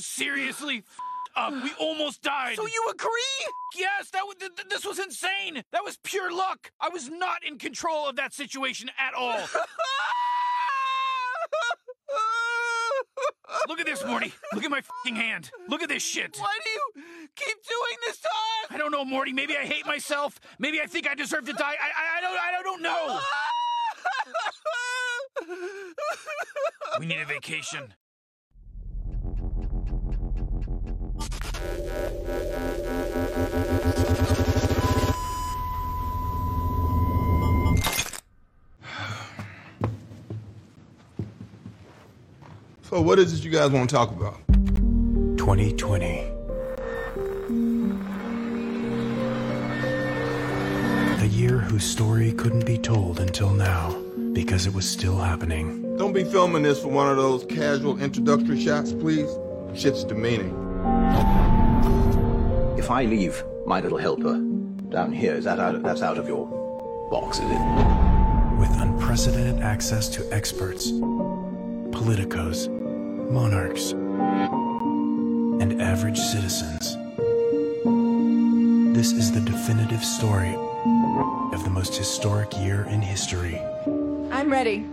seriously f***ed up. We almost died. So you agree? Yes, that was, th- th- this was insane. That was pure luck. I was not in control of that situation at all. Look at this, Morty. Look at hand. Look at this shit. Why do you keep doing this to us? I don't know, Morty. Maybe I hate myself. Maybe I think I deserve to die. I, I, I don't, I don't know. We need a vacation. So, what is it you guys want to talk about? 2020. A year whose story couldn't be told until now because it was still happening. Don't be filming this for one of those casual introductory shots, please. Shit's demeaning. If I leave my little helper down here, is that out, that's out of your box, is it? With unprecedented access to experts, politicos, monarchs, and average citizens. This is the definitive story of the most historic year in history. I'm ready.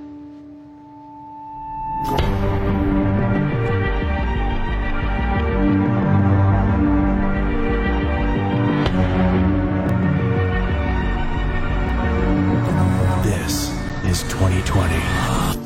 This is 2020.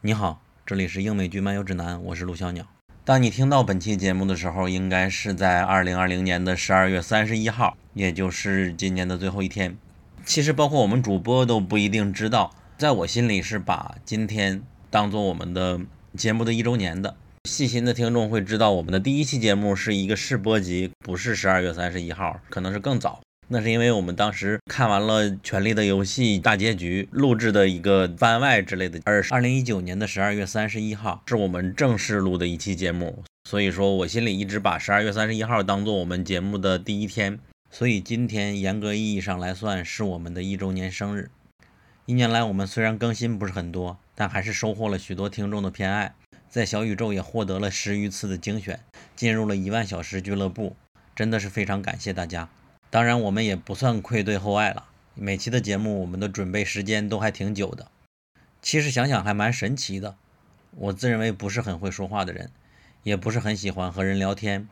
你好，这里是英美剧漫游指南，我是陆小鸟。 当你听到本期节目的时候，应该是在二零二零年的十二月三十一号，也就是今年的最后一天。其实，包括我们主播都不一定知道，在我心里是把今天当做我们的节目的一周年的。细心的听众会知道，我们的第一期节目是一个试播集，不是十二月三十一号，可能是更早。那是因为我们当时看完了《权力的游戏》大结局，录制的一个番外之类的。而二零一九年的十二月三十一号是我们正式录的一期节目，所以说我心里一直把十二月三十一号当做我们节目的第一天。所以今天严格意义上来算是我们的一周年生日。一年来，我们虽然更新不是很多，但还是收获了许多听众的偏爱，在小宇宙也获得了十余次的精选，进入了一万小时俱乐部，真的是非常感谢大家。当然，我们也不算愧对厚爱了。每期的节目，我们的准备时间都还挺久的。其实想想还蛮神奇的。我自认为不是很会说话的人，也不是很喜欢和人聊天。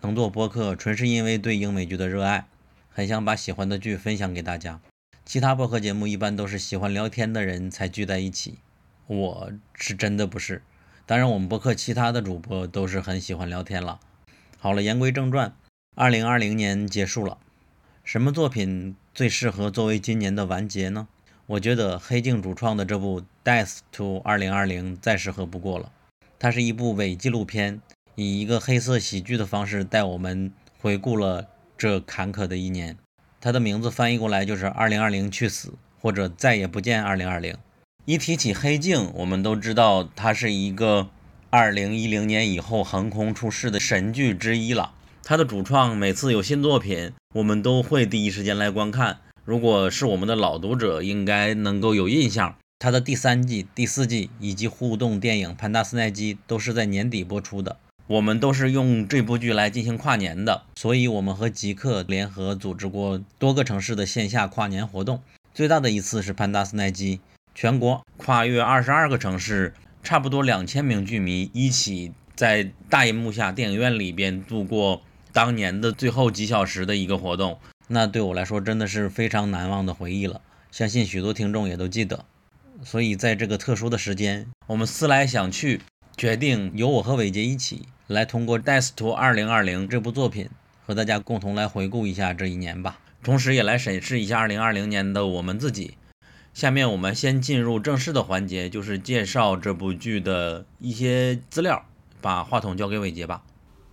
能做播客，纯是因为对英美剧的热爱，很想把喜欢的剧分享给大家。其他播客节目一般都是喜欢聊天的人才聚在一起，我是真的不是。当然，我们播客其他的主播都是很喜欢聊天了。好了，言归正传，二零二零年结束了。什么作品最适合作为今年的完结呢？我觉得黑镜主创的这部《Death to 2020》再适合不过了。它是一部伪纪录片，以一个黑色喜剧的方式带我们回顾了这坎坷的一年。它的名字翻译过来就是“二零二零去死”或者“再也不见二零二零”。一提起黑镜，我们都知道它是一个二零一零年以后横空出世的神剧之一了。它的主创每次有新作品，我们都会第一时间来观看。如果是我们的老读者，应该能够有印象，它的第三季、第四季以及互动电影《潘达斯奈基》都是在年底播出的。我们都是用这部剧来进行跨年的，所以我们和极客联合组织过多个城市的线下跨年活动。最大的一次是潘达斯奈基，全国跨越二十二个城市，差不多两千名剧迷一起在大银幕下电影院里边度过。当年的最后几小时的一个活动，那对我来说真的是非常难忘的回忆了。相信许多听众也都记得。所以在这个特殊的时间，我们思来想去，决定由我和伟杰一起来通过《Death to 2020》这部作品，和大家共同来回顾一下这一年吧，同时也来审视一下2020年的我们自己。下面我们先进入正式的环节，就是介绍这部剧的一些资料。把话筒交给伟杰吧。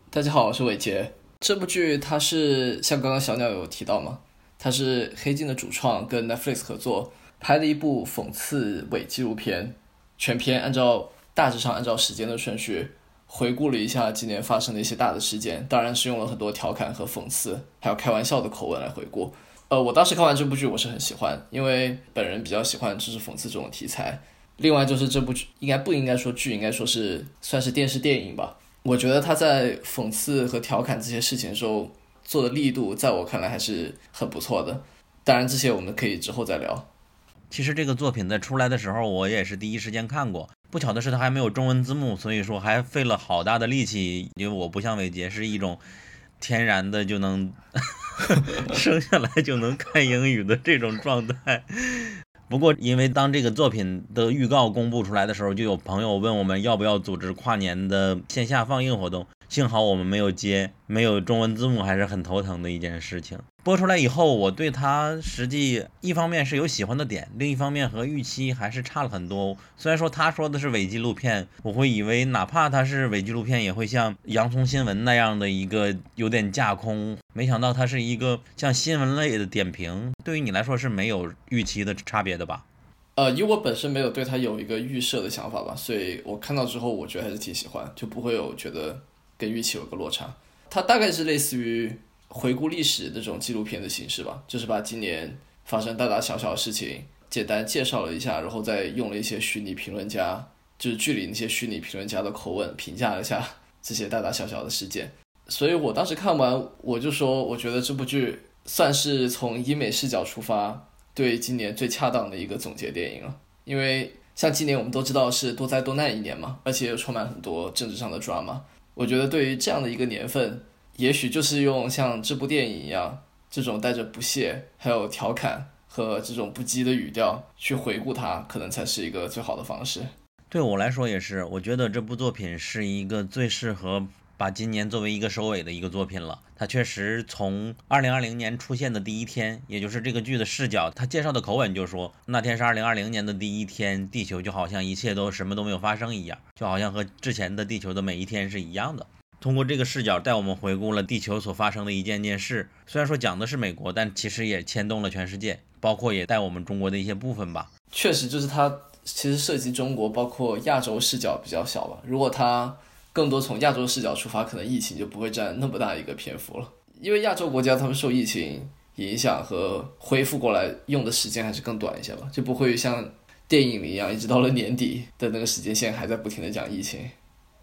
大家好，我是伟杰。这部剧它是像刚刚小鸟有提到吗？它是黑镜的主创跟 Netflix 合作拍的一部讽刺伪纪录片。全篇按照大致上按照时间的顺序回顾了一下今年发生的一些大的事件，当然是用了很多调侃和讽刺，还有开玩笑的口吻来回顾。呃，我当时看完这部剧，我是很喜欢，因为本人比较喜欢知识讽刺这种题材。另外就是这部剧应该不应该说剧，应该说是算是电视电影吧。我觉得他在讽刺和调侃这些事情的时候做的力度，在我看来还是很不错的。当然这些我们可以之后再聊。其实这个作品在出来的时候，我也是第一时间看过。不巧的是，它还没有中文字幕，所以说还费了好大的力气。因为我不像伟杰是一种天然的就能 生下来就能看英语的这种状态。不过，因为当这个作品的预告公布出来的时候，就有朋友问我们要不要组织跨年的线下放映活动。幸好我们没有接，没有中文字幕还是很头疼的一件事情。播出来以后，我对它实际一方面是有喜欢的点，另一方面和预期还是差了很多。虽然说他说的是伪纪录片，我会以为哪怕它是伪纪录片，也会像洋葱新闻那样的一个有点架空。没想到它是一个像新闻类的点评，对于你来说是没有预期的差别的吧？呃，以我本身没有对它有一个预设的想法吧，所以我看到之后，我觉得还是挺喜欢，就不会有觉得。跟预期有个落差，它大概是类似于回顾历史那种纪录片的形式吧，就是把今年发生大大小小的事情简单介绍了一下，然后再用了一些虚拟评论家，就是剧里那些虚拟评论家的口吻评价了一下这些大大小小的事件。所以我当时看完，我就说，我觉得这部剧算是从英美视角出发，对今年最恰当的一个总结电影了。因为像今年我们都知道是多灾多难一年嘛，而且又充满很多政治上的 drama。我觉得对于这样的一个年份，也许就是用像这部电影一样，这种带着不屑、还有调侃和这种不羁的语调去回顾它，可能才是一个最好的方式。对我来说也是，我觉得这部作品是一个最适合把今年作为一个收尾的一个作品了。它确实从二零二零年出现的第一天，也就是这个剧的视角，它介绍的口吻就说那天是二零二零年的第一天，地球就好像一切都什么都没有发生一样，就好像和之前的地球的每一天是一样的。通过这个视角带我们回顾了地球所发生的一件件事，虽然说讲的是美国，但其实也牵动了全世界，包括也带我们中国的一些部分吧。确实，就是它其实涉及中国，包括亚洲视角比较小吧。如果它更多从亚洲视角出发，可能疫情就不会占那么大一个篇幅了。因为亚洲国家他们受疫情影响和恢复过来用的时间还是更短一些吧，就不会像电影里一样，一直到了年底的那个时间线还在不停的讲疫情。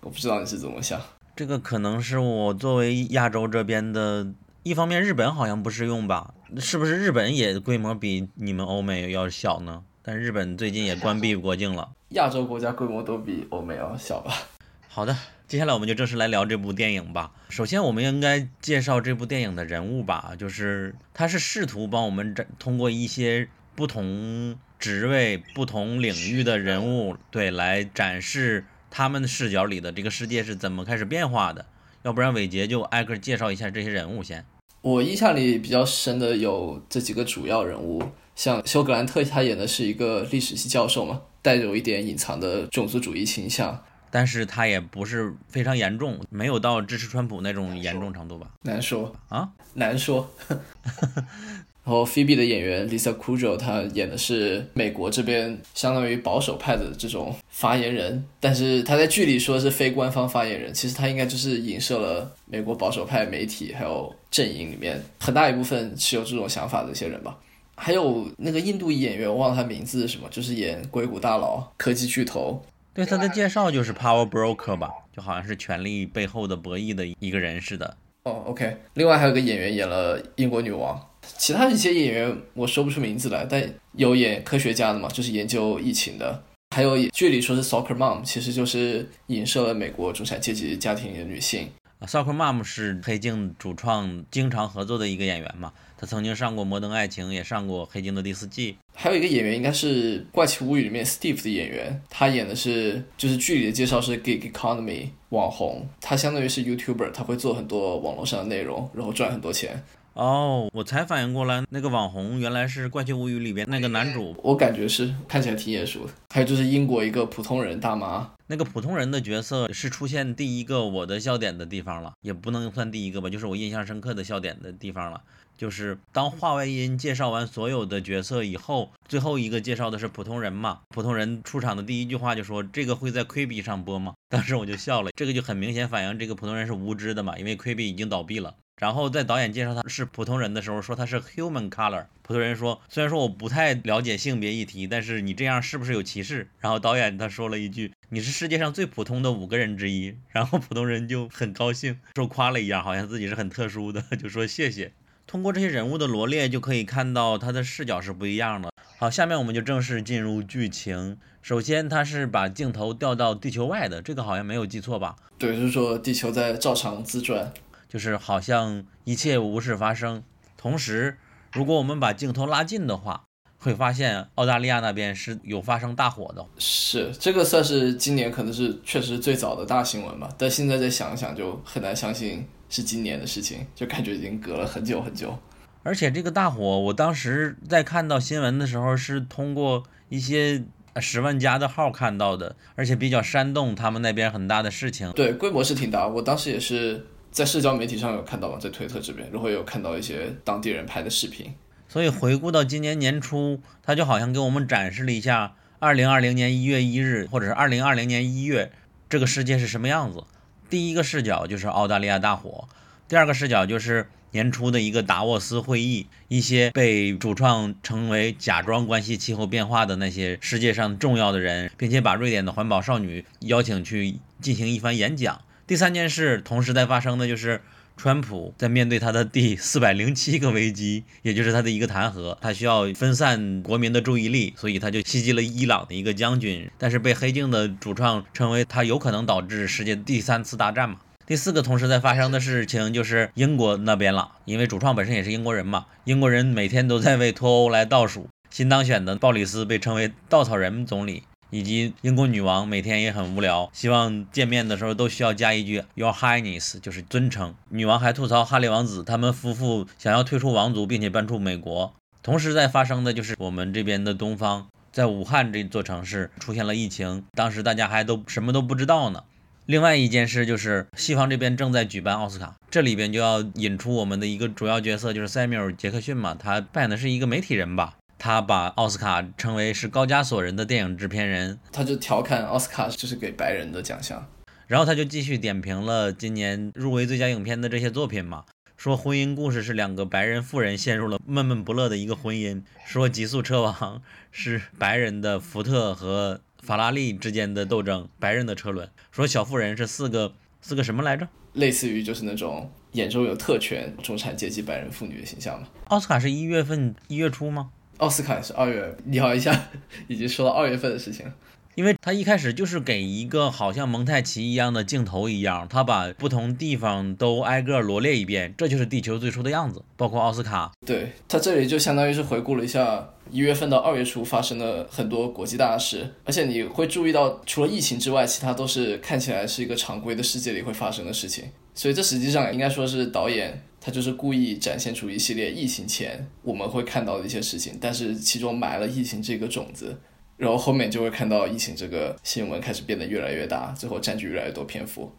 我不知道你是怎么想。这个可能是我作为亚洲这边的，一方面日本好像不适用吧？是不是日本也规模比你们欧美要小呢？但日本最近也关闭国境了。亚洲国家规模都比欧美要小吧？好的，接下来我们就正式来聊这部电影吧。首先，我们应该介绍这部电影的人物吧，就是他是试图帮我们展通过一些不同职位、不同领域的人物，对，来展示他们的视角里的这个世界是怎么开始变化的。要不然，伟杰就挨个介绍一下这些人物先。我印象里比较深的有这几个主要人物，像休格兰特，他演的是一个历史系教授嘛，带有一点隐藏的种族主义倾向。但是他也不是非常严重，没有到支持川普那种严重程度吧？难说啊，难说。然后 Phoebe 的演员 Lisa Kudrow，她演的是美国这边相当于保守派的这种发言人，但是她在剧里说是非官方发言人，其实她应该就是影射了美国保守派媒体还有阵营里面很大一部分持有这种想法的一些人吧。还有那个印度裔演员，我忘了他名字是什么，就是演硅谷大佬、科技巨头。对他的介绍就是 Power Broker 吧，就好像是权力背后的博弈的一个人似的。哦，OK。另外还有个演员演了英国女王，其他一些演员我说不出名字来，但有演科学家的嘛，就是研究疫情的。还有剧里说是 Soccer Mom，其实就是影射了美国中产阶级家庭里的女性。Soccer Mom 是黑镜主创经常合作的一个演员嘛。他曾经上过《摩登爱情》，也上过《黑镜》的第四季。还有一个演员，应该是《怪奇物语》里面 Steve 的演员，他演的是，就是剧里的介绍是 Gig Economy 网红，他相当于是 YouTuber，他会做很多网络上的内容，然后赚很多钱。哦，我才反应过来，那个网红原来是《怪奇物语》里边那个男主，我感觉是看起来挺眼熟的。还有就是英国一个普通人大妈，那个普通人的角色是出现第一个我的笑点的地方了，也不能算第一个吧，就是我印象深刻的笑点的地方了。就是当话外音介绍完所有的角色以后，最后一个介绍的是普通人嘛？普通人出场的第一句话就说：“这个会在 Quibi 上播吗？”当时我就笑了，这个就很明显反映这个普通人是无知的嘛，因为 Quibi 已经倒闭了。然后在导演介绍他是普通人的时候，说他是 human color。普通人说：“虽然说我不太了解性别议题，但是你这样是不是有歧视？”然后导演他说了一句：“你是世界上最普通的五个人之一。”然后普通人就很高兴，受夸了一样，好像自己是很特殊的，就说谢谢。通过这些人物的罗列，就可以看到他的视角是不一样的。好，下面我们就正式进入剧情。首先，他是把镜头调到地球外的，这个好像没有记错吧？对，就是说地球在照常自转。就是好像一切无事发生。同时，如果我们把镜头拉近的话，会发现澳大利亚那边是有发生大火的。是这个算是今年可能是确实最早的大新闻吧。但现在再想想，就很难相信是今年的事情，就感觉已经隔了很久很久。而且这个大火，我当时在看到新闻的时候，是通过一些十万加的号看到的，而且比较煽动他们那边很大的事情。对，规模是挺大。我当时也是。在社交媒体上有看到吗？在推特这边，然后有看到一些当地人拍的视频。所以回顾到今年年初，他就好像给我们展示了一下2020年1月1日，或者是2020年1月这个世界是什么样子。第一个视角就是澳大利亚大火，第二个视角就是年初的一个达沃斯会议，一些被主创成为假装关系气候变化的那些世界上重要的人，并且把瑞典的环保少女邀请去进行一番演讲。第三件事同时在发生的就是，川普在面对他的第四百零七个危机，也就是他的一个弹劾，他需要分散国民的注意力，所以他就袭击了伊朗的一个将军，但是被黑镜的主创称为他有可能导致世界第三次大战嘛。第四个同时在发生的事情就是英国那边了，因为主创本身也是英国人嘛，英国人每天都在为脱欧来倒数，新当选的鲍里斯被称为稻草人总理。以及英国女王每天也很无聊，希望见面的时候都需要加一句 Your Highness，就是尊称。女王还吐槽哈利王子他们夫妇想要退出王族，并且搬出美国。同时在发生的就是我们这边的东方，在武汉这座城市出现了疫情，当时大家还都什么都不知道呢。另外一件事就是西方这边正在举办奥斯卡，这里边就要引出我们的一个主要角色，就是塞缪尔·杰克逊嘛，他扮演的是一个媒体人吧。他把奥斯卡称为是高加索人的电影制片人，他就调侃奥斯卡就是给白人的奖项，然后他就继续点评了今年入围最佳影片的这些作品嘛，说婚姻故事是两个白人富人陷入了闷闷不乐的一个婚姻，说极速车王是白人的福特和法拉利之间的斗争，白人的车轮，说小妇人是四个四个什么来着？类似于就是那种眼中有特权中产阶级白人妇女的形象嘛。奥斯卡是一月份一月初吗？奥斯卡是二月，你好一下，已经说到二月份的事情了。因为他一开始就是给一个好像蒙太奇一样的镜头一样，他把不同地方都挨个罗列一遍，这就是地球最初的样子，包括奥斯卡。对他这里就相当于是回顾了一下一月份到二月初发生的很多国际大事，而且你会注意到，除了疫情之外，其他都是看起来是一个常规的世界里会发生的事情。所以这实际上应该说是导演。他就是故意展现出一系列疫情前我们会看到的一些事情，但是其中埋了疫情这个种子，然后后面就会看到疫情这个新闻开始变得越来越大，最后占据越来越多篇幅。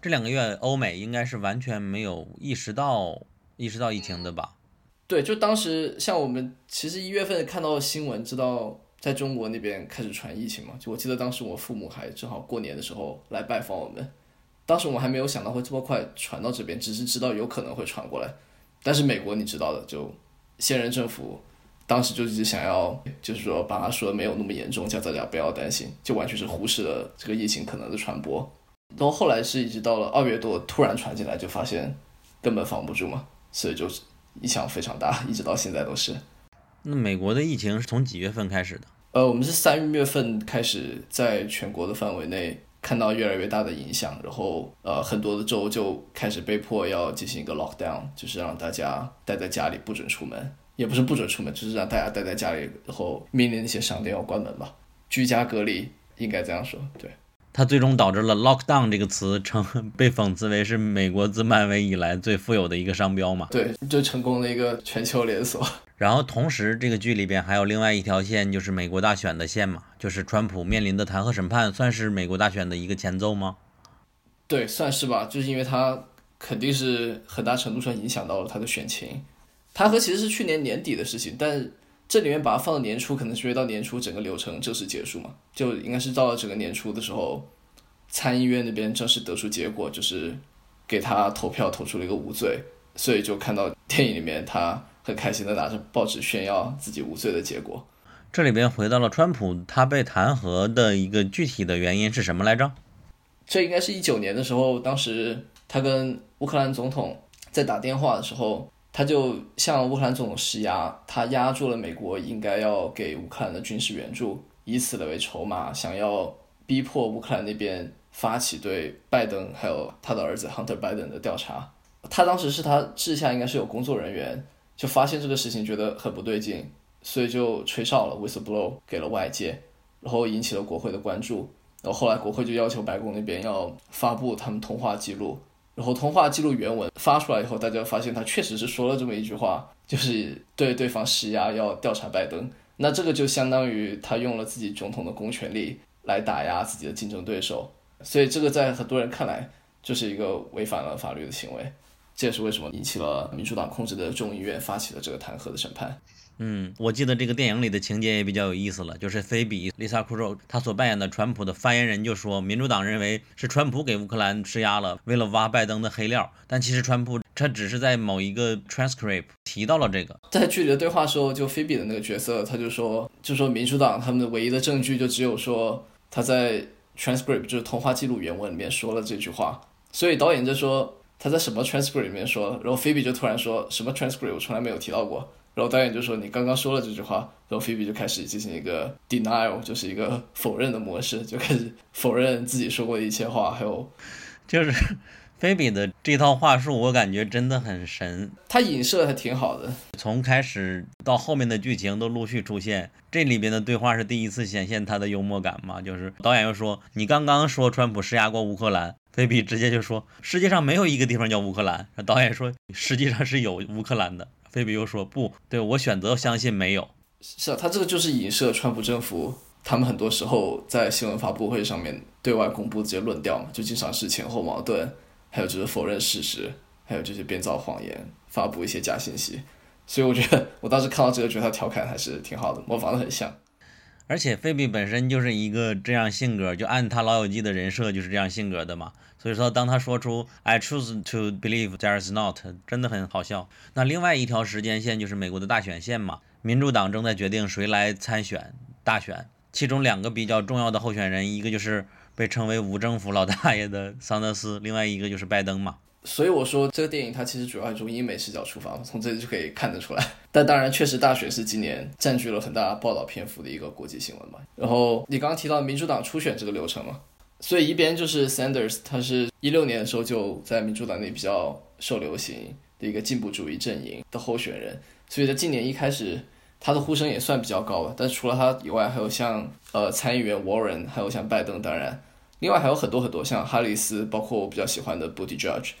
这两个月欧美应该是完全没有意识到意识到疫情的吧？对，就当时像我们其实一月份看到新闻，知道在中国那边开始传疫情嘛，就我记得当时我父母还正好过年的时候来拜访我们。当时我们还没有想到会这么快传到这边，只是知道有可能会传过来。但是美国你知道的，就现任政府当时就一直想要，就是说把他说的没有那么严重，叫大家不要担心，就完全是忽视了这个疫情可能的传播。然后后来是一直到了二月多突然传进来，就发现根本防不住嘛，所以就影响非常大，一直到现在都是。那美国的疫情是从几月份开始的？呃，我们是三月份开始在全国的范围内。看到越来越大的影响，然后呃，很多的州就开始被迫要进行一个 lockdown，就是让大家待在家里，不准出门，也不是不准出门，就是让大家待在家里，然后命令那些商店要关门吧，居家隔离，应该这样说，对。它最终导致了 lockdown 这个词成被讽刺为是美国自漫威以来最富有的一个商标嘛？对，就成功的一个全球连锁。然后同时，这个剧里边还有另外一条线，就是美国大选的线嘛，就是川普面临的弹劾审判，算是美国大选的一个前奏吗？对，算是吧，就是因为他肯定是很大程度上影响到了他的选情。弹劾其实是去年年底的事情，但这里面把它放到年初，可能是因为到年初整个流程正式结束嘛，就应该是到了整个年初的时候，参议院那边正式得出结果，就是给他投票投出了一个无罪，所以就看到电影里面他很开心的拿着报纸炫耀自己无罪的结果。这里边回到了川普，他被弹劾的一个具体的原因是什么来着？这应该是一九年的时候，当时他跟乌克兰总统在打电话的时候，他就向乌克兰总统施压，他压住了美国应该要给乌克兰的军事援助，以此来为筹码，想要逼迫乌克兰那边发起对拜登还有他的儿子 Hunter Biden 的调查。他当时是他治下应该是有工作人员，就发现这个事情觉得很不对劲，所以就吹哨了，whistleblow 给了外界，然后引起了国会的关注。然后后来国会就要求白宫那边要发布他们通话记录，然后通话记录原文发出来以后，大家发现他确实是说了这么一句话，就是对对方施压要调查拜登。那这个就相当于他用了自己总统的公权力来打压自己的竞争对手，所以这个在很多人看来就是一个违反了法律的行为。这也是为什么引起了民主党控制的众议院发起了这个弹劾的审判。嗯，我记得这个电影里的情节也比较有意思了，就是菲比·丽萨·库肉她所扮演的川普的发言人就说，民主党认为是川普给乌克兰施压了，为了挖拜登的黑料，但其实川普他只是在某一个 transcript 提到了这个。在剧里的对话时候，就菲比的那个角色他就说，就说民主党他们的唯一的证据就只有说他在 transcript 就是通话记录原文里面说了这句话，所以导演就说他在什么 transcript 里面说，然后菲比就突然说什么 transcript 我从来没有提到过。然后导演就说：“你刚刚说了这句话。”然后菲比就开始进行一个 denial，就是一个否认的模式，就开始否认自己说过的一切话。还有，就是菲比的这套话术，我感觉真的很神。他影射还挺好的，从开始到后面的剧情都陆续出现。这里边的对话是第一次显现他的幽默感嘛？就是导演又说：“你刚刚说川普施压过乌克兰。”菲比 直接就说：“世界上没有一个地方叫乌克兰。”导演说：“实际上是有乌克兰的。”菲比又说：“不对，我选择相信没有。”是啊，他这个就是影射川普政府，他们很多时候在新闻发布会上面对外公布这些论调嘛，就经常是前后矛盾，还有就是否认事实，还有就是编造谎言，发布一些假信息。所以我觉得，我当时看到这个，觉得他调侃还是挺好的，模仿的很像。而且菲比本身就是一个这样性格，就按他老友记的人设就是这样性格的嘛。所以说，当他说出 "I choose to believe there's not"，真的很好笑。那另外一条时间线就是美国的大选线嘛，民主党正在决定谁来参选大选，其中两个比较重要的候选人，一个就是被称为无政府老大爷的桑德斯，另外一个就是拜登嘛。所以我说这个电影它其实主要从英美视角出发，从这里就可以看得出来。但当然，确实大选是今年占据了很大报道篇幅的一个国际新闻嘛。然后你刚刚提到民主党初选这个流程嘛，所以一边就是 Sanders，他是一六年的时候就在民主党内比较受流行的一个进步主义阵营的候选人，所以在今年一开始他的呼声也算比较高了。但除了他以外，还有像呃参议员 Warren，还有像拜登，当然另外还有很多很多像哈里斯，包括我比较喜欢的 Booty Judge。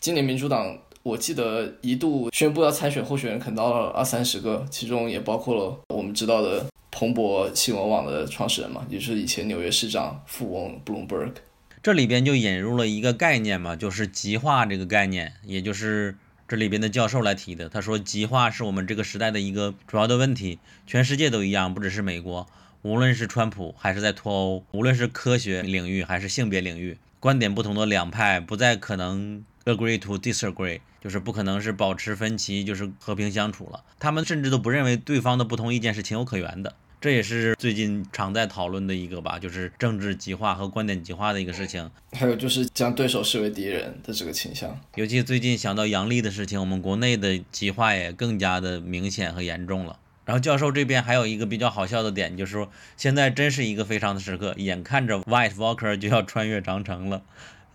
今年民主党，我记得一度宣布要参选候选人，可能到了二三十个，其中也包括了我们知道的彭博新闻网的创始人嘛，也就是以前纽约市长富翁 Bloomberg。这里边就引入了一个概念嘛，就是极化这个概念，也就是这里边的教授来提的。他说，极化是我们这个时代的一个主要的问题，全世界都一样，不只是美国，无论是川普还是在脱欧，无论是科学领域还是性别领域，观点不同的两派不再可能。Agree to disagree，就是不可能是保持分歧，就是和平相处了。他们甚至都不认为对方的不同意见是情有可原的。这也是最近常在讨论的一个吧，就是政治极化和观点极化的一个事情。还有就是将对手视为敌人的这个倾向。尤其最近想到杨笠的事情，我们国内的极化也更加的明显和严重了。然后教授这边还有一个比较好笑的点，就是说现在真是一个非常的时刻，眼看着 White Walker 就要穿越长城了。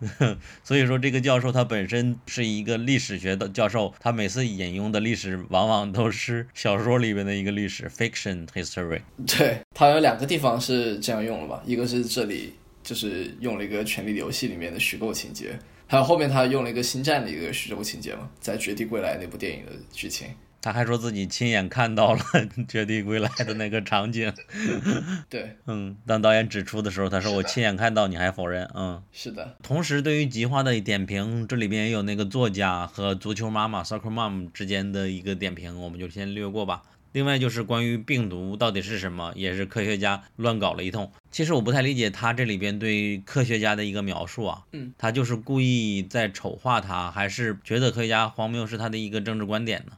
所以说，这个教授他本身是一个历史学的教授，他每次引用的历史往往都是小说里面的一个历史 （fiction history）。对他有两个地方是这样用了吧？一个是这里就是用了一个《权力游戏》里面的虚构情节，还有后面他用了一个《星战》的一个虚构情节嘛，在《绝地归来》那部电影的剧情。他还说自己亲眼看到了《绝地归来》的那个场景。对，嗯，当导演指出的时候，他说我亲眼看到，你还否认？嗯，是的，同时对于极化的点评，这里边也有那个作家和足球妈妈 Soccer Mom 之间的一个点评，我们就先略过吧。另外就是关于病毒到底是什么，也是科学家乱搞了一通。其实我不太理解他这里边对科学家的一个描述啊，嗯，他就是故意在丑化他，还是觉得科学家荒谬是他的一个政治观点呢？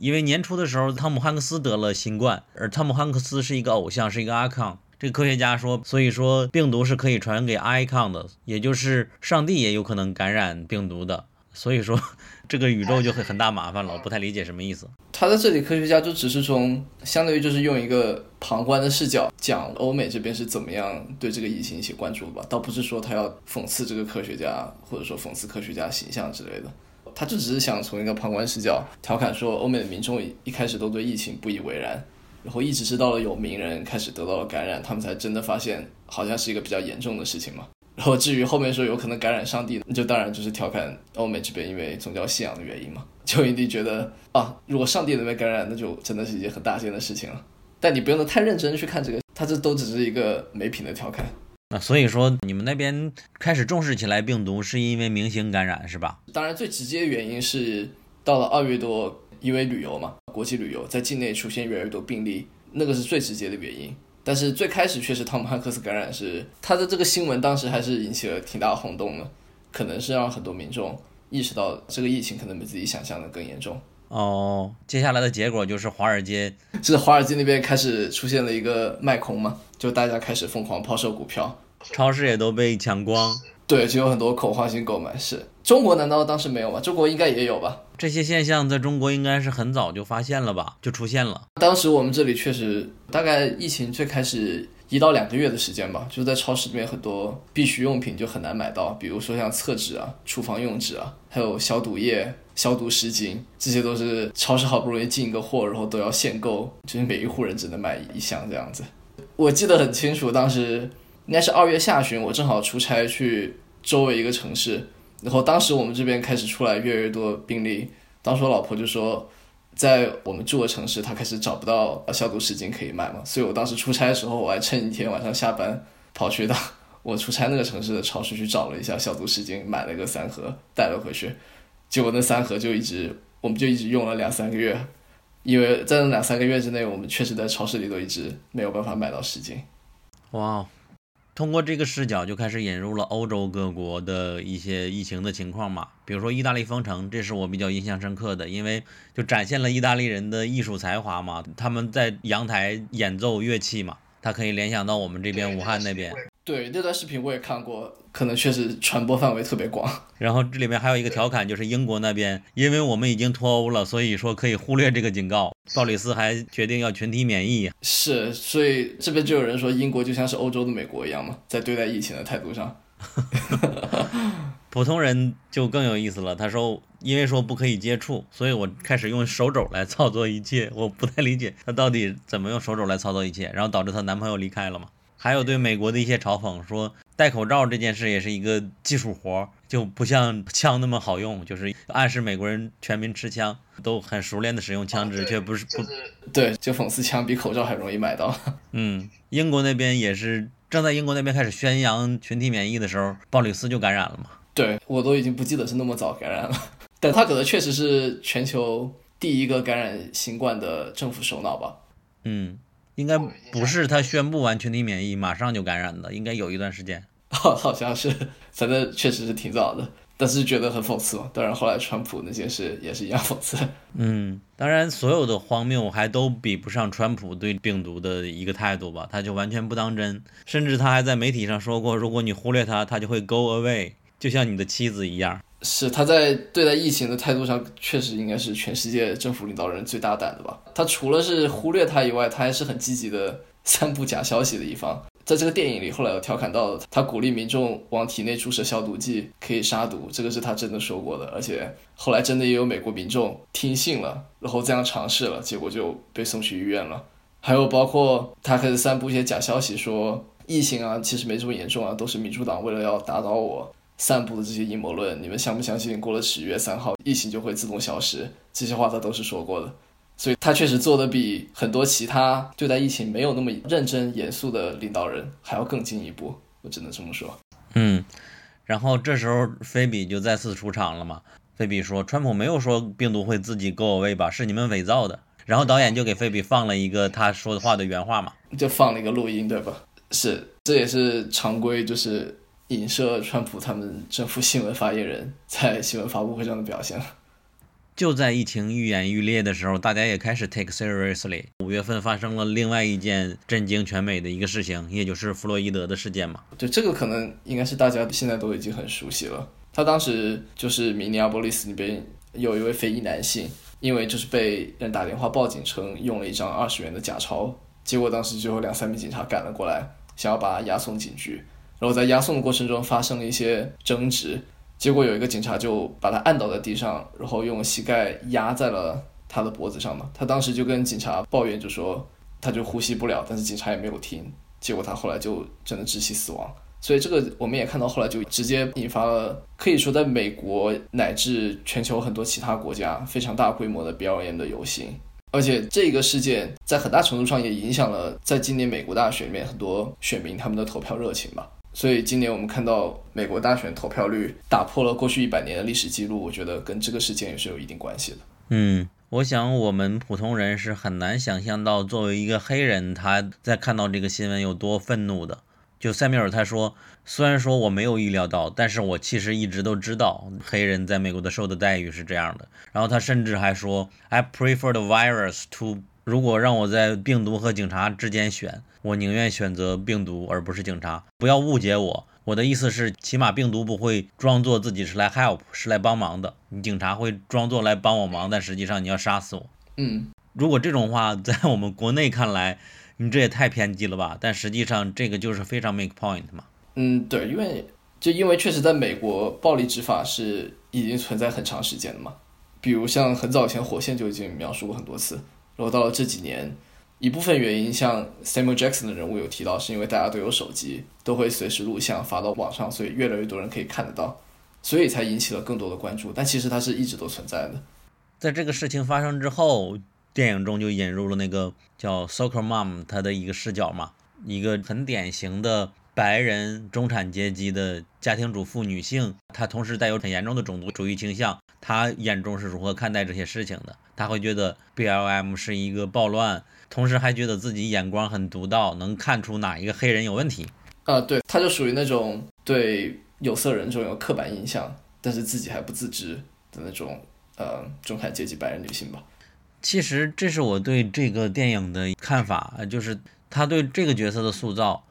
因为年初的时候，汤姆汉克斯得了新冠，而汤姆汉克斯是一个偶像，是一个 icon。这个科学家说，所以说病毒是可以传给 i 抗的，也就是上帝也有可能感染病毒的。所以说，这个宇宙就会很大麻烦了。我不太理解什么意思。他在这里，科学家就只是从相当于就是用一个旁观的视角讲欧美这边是怎么样对这个疫情一起关注吧，倒不是说他要讽刺这个科学家，或者说讽刺科学家形象之类的。他就只是想从一个旁观视角调侃说，欧美的民众一开始都对疫情不以为然，然后一直是到了有名人开始得到了感染，他们才真的发现好像是一个比较严重的事情嘛。然后至于后面说有可能感染上帝，那就当然就是调侃欧美这边因为宗教信仰的原因嘛。就一定觉得啊，如果上帝能被感染，那就真的是一件很大件的事情了。但你不用太认真去看这个，他这都只是一个没品的调侃。那所以说，你们那边开始重视起来病毒，是因为明星感染是吧？当然，最直接原因是到了二月多，因为旅游嘛，国际旅游在境内出现越来越多病例，那个是最直接的原因。但是最开始确实汤姆汉克斯感染是他的这个新闻，当时还是引起了挺大轰动的，可能是让很多民众意识到这个疫情可能比自己想象的更严重。哦，接下来的结果就是华尔街，是华尔街那边开始出现了一个卖空嘛，就大家开始疯狂抛售股票，超市也都被抢光。对，就有很多恐慌性购买。是中国难道当时没有吗？中国应该也有吧？这些现象在中国应该是很早就发现了吧，就出现了。当时我们这里确实大概疫情最开始一到两个月的时间吧，就是在超市里面很多必需用品就很难买到，比如说像厕纸啊、厨房用纸啊，还有消毒液、消毒湿巾，这些都是超市好不容易进一个货，然后都要限购，就是每一户人只能买一箱这样子。我记得很清楚，当时。应该是二月下旬，我正好出差去周围一个城市，然后当时我们这边开始出来越来越多病例，当时我老婆就说，在我们住的城市，他开始找不到消毒湿巾可以买嘛，所以我当时出差的时候，我还趁一天晚上下班跑去到我出差那个城市的超市去找了一下消毒湿巾，买了个三盒带了回去，结果那三盒就一直我们就一直用了两三个月，因为在那两三个月之内，我们确实在超市里都一直没有办法买到湿巾。哇。通过这个视角，就开始引入了欧洲各国的一些疫情的情况嘛，比如说意大利封城，这是我比较印象深刻的，因为就展现了意大利人的艺术才华嘛，他们在阳台演奏乐器嘛，他可以联想到我们这边武汉那边。对，那段视频我也看过，可能确实传播范围特别广。然后这里面还有一个调侃，就是英国那边，因为我们已经脱欧了，所以说可以忽略这个警告。鲍里斯还决定要群体免疫。是，所以这边就有人说，英国就像是欧洲的美国一样嘛，在对待疫情的态度上。普通人就更有意思了，他说，因为说不可以接触，所以我开始用手肘来操作一切。我不太理解他到底怎么用手肘来操作一切，然后导致她男朋友离开了嘛。还有对美国的一些嘲讽，说戴口罩这件事也是一个技术活，就不像枪那么好用，就是暗示美国人全民持枪都很熟练的使用枪支，却不是不对，就讽刺枪比口罩还容易买到。嗯，英国那边也是正在英国那边开始宣扬群体免疫的时候，鲍里斯就感染了嘛。对我都已经不记得是那么早感染了，但他可能确实是全球第一个感染新冠的政府首脑吧。嗯。应该不是他宣布完群体免疫马上就感染的，应该有一段时间。好，好像是，反正确实是挺早的，但是觉得很讽刺嘛。当然，后来川普那件事也是一样讽刺。嗯，当然，所有的荒谬还都比不上川普对病毒的一个态度吧，他就完全不当真，甚至他还在媒体上说过，如果你忽略他，他就会 go away，就像你的妻子一样。是他在对待疫情的态度上，确实应该是全世界政府领导人最大胆的吧。他除了是忽略他以外，他还是很积极的散布假消息的一方。在这个电影里，后来有调侃到，他鼓励民众往体内注射消毒剂，可以杀毒，这个是他真的说过的。而且后来真的也有美国民众听信了，然后这样尝试了，结果就被送去医院了。还有包括他开始散布一些假消息，说疫情啊其实没这么严重啊，都是民主党为了要打倒我。散布的这些阴谋论，你们相不相信？过了十月三号，疫情就会自动消失？这些话他都是说过的。所以他确实做的比很多其他对待疫情没有那么认真严肃的领导人还要更进一步，我只能这么说。嗯，然后这时候菲比就再次出场了嘛。菲比说：“川普没有说病毒会自己 go away 吧？是你们伪造的。”然后导演就给菲比放了一个他说的话的原话嘛，就放了一个录音，对吧？是，这也是常规，就是影射川普他们政府新闻发言人在新闻发布会上的表现。就在疫情愈演愈烈的时候，大家也开始 take seriously。五月份发生了另外一件震惊全美的一个事情，也就是弗洛伊德的事件嘛。对，这个可能应该是大家现在都已经很熟悉了。他当时就是明尼阿波利斯那边有一位非裔男性，因为就是被人打电话报警称用了一张二十元的假钞，结果当时就有两三名警察赶了过来，想要把他押送警局。然后在押送的过程中发生了一些争执。结果有一个警察就把他按倒在地上，然后用膝盖压在了他的脖子上嘛。他当时就跟警察抱怨，就说他就呼吸不了，但是警察也没有听。结果他后来就真的窒息死亡。所以这个我们也看到，后来就直接引发了可以说在美国乃至全球很多其他国家非常大规模的 BLM 的游行。而且这个事件在很大程度上也影响了在今年美国大选里面很多选民他们的投票热情吧。所以今年我们看到美国大选投票率打破了过去一百年的历史记录，我觉得跟这个事件也是有一定关系的。嗯，我想我们普通人是很难想象到，作为一个黑人，他在看到这个新闻有多愤怒的。就塞缪尔他说，虽然说我没有预料到，但是我其实一直都知道黑人在美国的受的待遇是这样的。然后他甚至还说，I prefer the virus to。如果让我在病毒和警察之间选，我宁愿选择病毒而不是警察。不要误解我，我的意思是，起码病毒不会装作自己是来 help，是来帮忙的。你警察会装作来帮我忙，但实际上你要杀死我。嗯，如果这种话在我们国内看来，你这也太偏激了吧？但实际上这个就是非常 make point 嘛。嗯，对，因为就因为确实在美国，暴力执法是已经存在很长时间了嘛。比如像很早以前，火线就已经描述过很多次。然后到了这几年，一部分原因像 Samuel Jackson 的人物有提到，是因为大家都有手机，都会随时录像发到网上，所以越来越多人可以看得到，所以才引起了更多的关注。但其实它是一直都存在的。在这个事情发生之后，电影中就引入了那个叫 Soccer Mom 她的一个视角嘛，一个很典型的白人中产阶级的家庭主妇女性，她同时带有很严重的种族主义倾向。她眼中是如何看待这些事情的？她会觉得 BLM 是一个暴乱，同时还觉得自己眼光很独到，能看出哪一个黑人有问题。啊，对，她就属于那种对有色人种有刻板印象，但是自己还不自知的那种呃中产阶级白人女性吧。其实这是我对这个电影的看法，就是他对这个角色的塑造，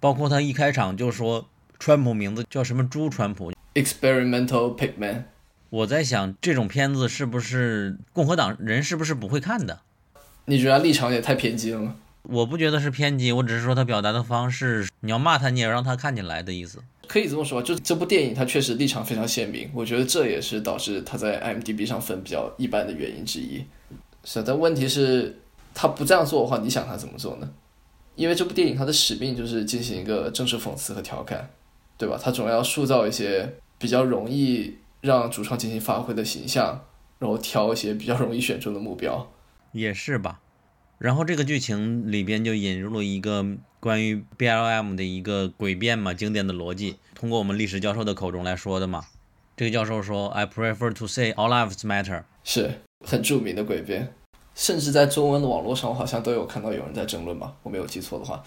包括他一开场就说川普名字叫什么猪川普，Experimental Pigman。我在想，这种片子是不是共和党人是不是不会看的？你觉得立场也太偏激了吗？我不觉得是偏激，我只是说他表达的方式，你要骂他，你也让他看进来的意思。可以这么说吧，就这部电影，它确实立场非常鲜明，我觉得这也是导致他在 IMDB 上分比较一般的原因之一。是，但问题是，他不这样做的话，你想他怎么做呢？因为这部电影它的使命就是进行一个政治讽刺和调侃，对吧？它总要塑造一些比较容易。让主创进行发挥的形象，然后挑一些比较容易选中的目标，也是吧。然后这个剧情里边就引入了一个关于 BLM 的一个诡辩嘛，经典的逻辑，通过我们历史教授的口中来说的嘛。这个教授说：“I prefer to say all lives matter。”是很著名的诡辩，甚至在中文的网络上，我好像都有看到有人在争论吧，我没有记错的话。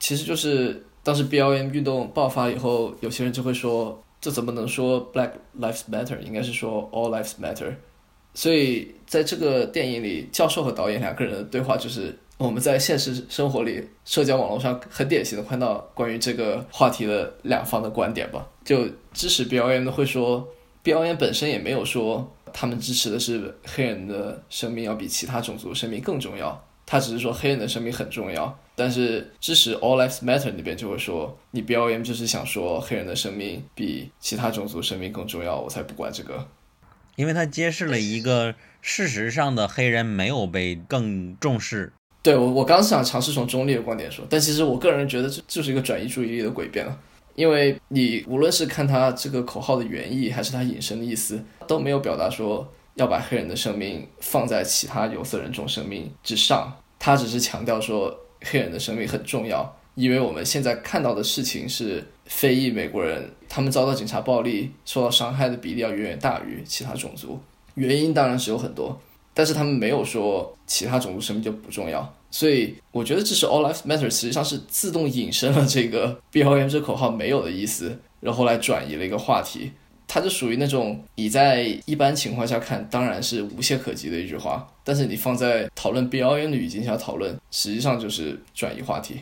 其实就是当时 BLM 运动爆发以后，有些人就会说。这怎么能说 Black Lives Matter？应该是说 All Lives Matter。所以在这个电影里，教授和导演两个人的对话，就是我们在现实生活里社交网络上很典型的看到关于这个话题的两方的观点吧。就支持 BLM 的会说，BLM 本身也没有说他们支持的是黑人的生命要比其他种族生命更重要。他只是说黑人的生命很重要，但是支持 All Lives Matter 那边就会说，你 BLM 就是想说黑人的生命比其他种族生命更重要，我才不管这个。因为他揭示了一个事实上的黑人没有被更重视。对我，我刚想尝试从中立的观点说，但其实我个人觉得这就是一个转移注意力的诡辩了，因为你无论是看他这个口号的原意，还是他引申的意思，都没有表达说。要把黑人的生命放在其他有色人种生命之上，他只是强调说黑人的生命很重要，因为我们现在看到的事情是非裔美国人他们遭到警察暴力、受到伤害的比例要远远大于其他种族，原因当然是有很多，但是他们没有说其他种族生命就不重要，所以我觉得这是 All Lives Matter，实际上是自动引申了这个 BLM 这口号没有的意思，然后来转移了一个话题。它就属于那种你在一般情况下看，当然是无懈可击的一句话，但是你放在讨论 BLM 的语境下讨论，实际上就是转移话题。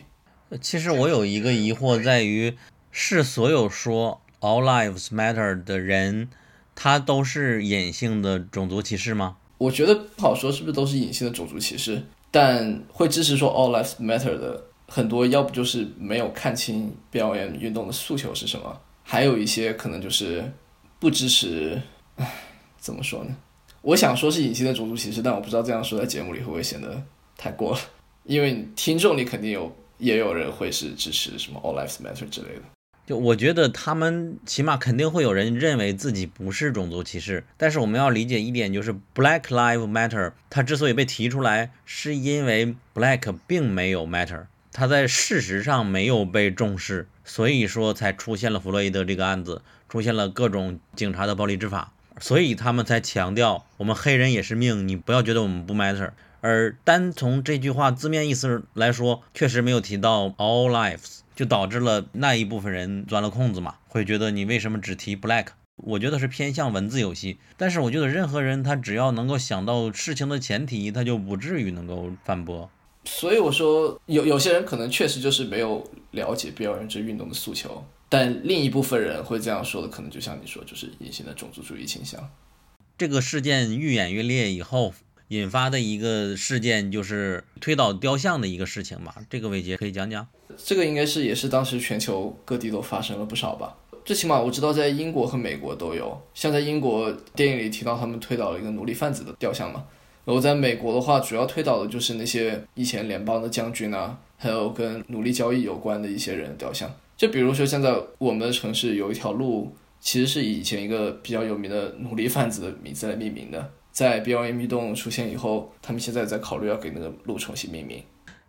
其实我有一个疑惑在于，是所有说 All Lives Matter 的人，他都是隐性的种族歧视吗？我觉得不好说是不是都是隐性的种族歧视，但会支持说 All Lives Matter 的很多，要不就是没有看清 BLM 运动的诉求是什么，还有一些可能就是不支持。唉，怎么说呢？我想说是隐形的种族歧视，但我不知道这样说在节目里会不会显得太过了，因为听众里肯定有也有人会是支持什么 All Lives Matter 之类的。就我觉得他们起码肯定会有人认为自己不是种族歧视，但是我们要理解一点，就是 Black Lives Matter 它之所以被提出来，是因为 Black 并没有 matter，它在事实上没有被重视，所以说才出现了弗洛伊德这个案子，出现了各种警察的暴力执法，所以他们才强调我们黑人也是命，你不要觉得我们不 matter。而单从这句话字面意思来说，确实没有提到 all lives，就导致了那一部分人钻了空子嘛，会觉得你为什么只提 black？我觉得是偏向文字游戏，但是我觉得任何人他只要能够想到事情的前提，他就不至于能够反驳。所以我说，有有些人可能确实就是没有了解 BLM 这运动的诉求，但另一部分人会这样说的，可能就像你说，就是隐形的种族主义倾向。这个事件愈演愈烈以后，引发的一个事件就是推倒雕像的一个事情吧。这个伟杰可以讲讲。这个应该是也是当时全球各地都发生了不少吧。最起码我知道在英国和美国都有，像在英国电影里提到他们推倒了一个奴隶贩子的雕像嘛。然后在美国的话，主要推倒的就是那些以前联邦的将军啊，还有跟奴隶交易有关的一些人的雕像。就比如说现在我们的城市有一条路，其实是以以前一个比较有名的奴隶贩子的名字来命名的。在 BLM 运动出现以后，他们现在在考虑要给那个路重新命名。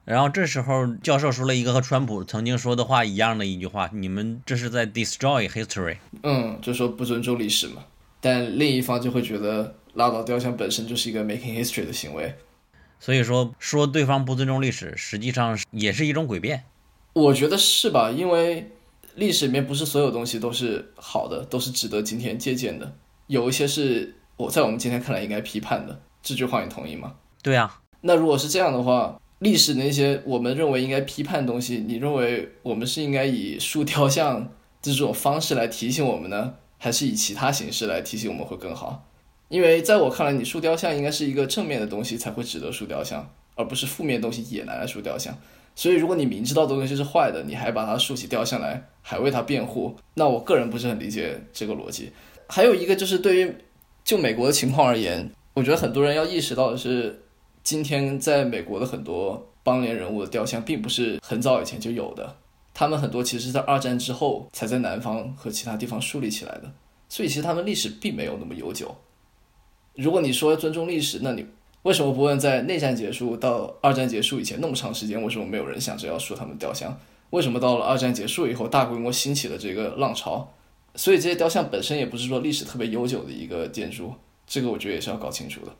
然后这时候教授说了一个和川普曾经说的话一样的一句话：“你们这是在 destroy history。嗯，就说不尊重历史嘛。但另一方就会觉得拉倒雕像本身就是一个 making history 的行为。”所以说说对方不尊重历史，实际上也是一种诡辩。我觉得是吧？因为历史里面不是所有东西都是好的，都是值得今天借鉴的，有一些是我在我们今天看来应该批判的。这句话你同意吗？对啊，那如果是这样的话，历史那些我们认为应该批判的东西，你认为我们是应该以树雕像这种方式来提醒我们呢，还是以其他形式来提醒我们会更好？因为在我看来，你树雕像应该是一个正面的东西才会值得树雕像，而不是负面的东西也拿来树雕像。所以，如果你明知道的东西是坏的，你还把它竖起雕像来，还为它辩护，那我个人不是很理解这个逻辑。还有一个就是对于就美国的情况而言，我觉得很多人要意识到的是，今天在美国的很多邦联人物的雕像，并不是很早以前就有的，他们很多其实在二战之后才在南方和其他地方树立起来的，所以其实他们历史并没有那么悠久。如果你说尊重历史，那你为什么不问在内战结束到二战结束以前那么长时间，为什么没有人想着要说他们雕像？为什么到了二战结束以后，大规模兴起了这个浪潮？所以这些雕像本身也不是说历史特别悠久的一个建筑，这个我觉得也是要搞清楚的。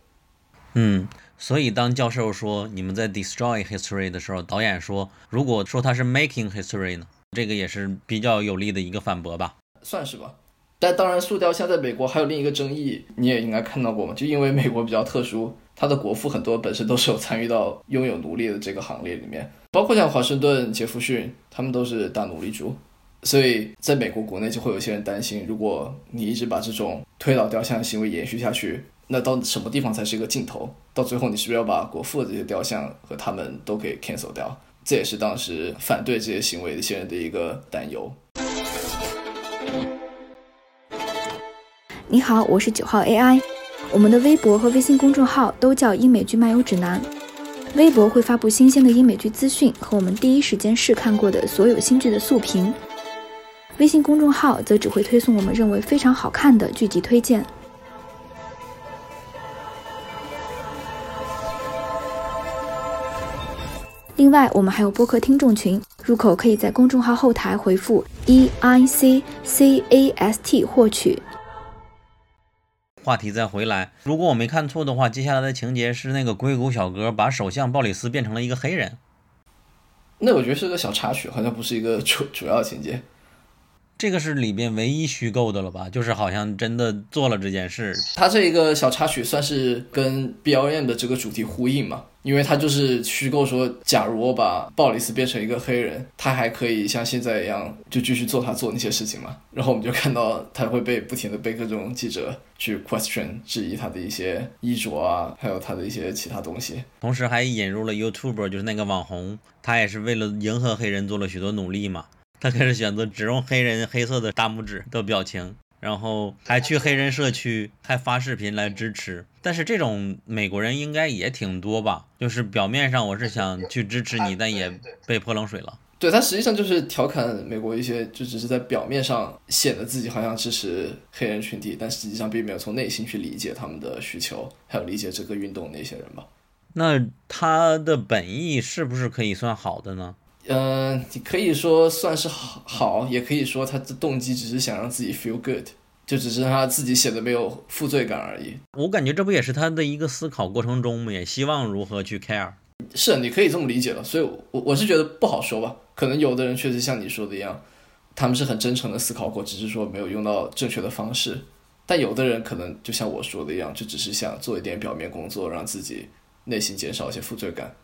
嗯，所以当教授说你们在 destroy history 的时候，导演说如果说他是 making history 呢，这个也是比较有力的一个反驳吧。算是吧。但当然，塑雕像在美国还有另一个争议，你也应该看到过嘛？就因为美国比较特殊，他的国父很多本身都是有参与到拥有奴隶的这个行列里面，包括像华盛顿、杰弗逊，他们都是大奴隶主。所以在美国国内就会有些人担心，如果你一直把这种推倒雕像的行为延续下去，那到什么地方才是一个尽头？到最后你是不是要把国父的这些雕像和他们都给 cancel 掉？这也是当时反对这些行为的一些人的一个担忧。你好，我是九号 AI。我们的微博和微信公众号都叫“英美剧漫游指南”，微博会发布新鲜的英美剧资讯和我们第一时间试看过的所有新剧的速评，微信公众号则只会推送我们认为非常好看的剧集推荐。另外，我们还有播客听众群，入口可以在公众号后台回复 e i c c a s t 获取。话题再回来，如果我没看错的话，接下来的情节是那个硅谷小哥把首相鲍里斯变成了一个黑人。那我觉得是个小插曲，好像不是一个主 主要情节。这个是里边唯一虚构的了吧？就是好像真的做了这件事。他这一个小插曲算是跟 B L M 的这个主题呼应嘛？因为他就是虚构说，假如我把鲍里斯变成一个黑人，他还可以像现在一样就继续做他做那些事情嘛？然后我们就看到他会被不停的被各种记者去 question 质疑他的一些衣着啊，还有他的一些其他东西。同时还引入了 YouTuber，就是那个网红，他也是为了迎合黑人做了许多努力嘛。他开始选择只用黑人黑色的大拇指的表情，然后还去黑人社区还发视频来支持。但是这种美国人应该也挺多吧？就是表面上我是想去支持你，但也被泼冷水了。对他实际上就是调侃美国一些，就只是在表面上显得自己好像支持黑人群体，但实际上并没有从内心去理解他们的需求，还有理解这个运动那些人吧。那他的本意是不是可以算好的呢？嗯，你可以说算是好，好，也可以说他的动机只是想让自己 feel good，就只是他自己写的没有负罪感而已。我感觉这不也是他的一个思考过程中嘛，也希望如何去 care。是，你可以这么理解了。所以，我我是觉得不好说吧。可能有的人确实像你说的一样，他们是很真诚的思考过，只是说没有用到正确的方式。但有的人可能就像我说的一样，就只是想做一点表面工作，让自己内心减少一些负罪感。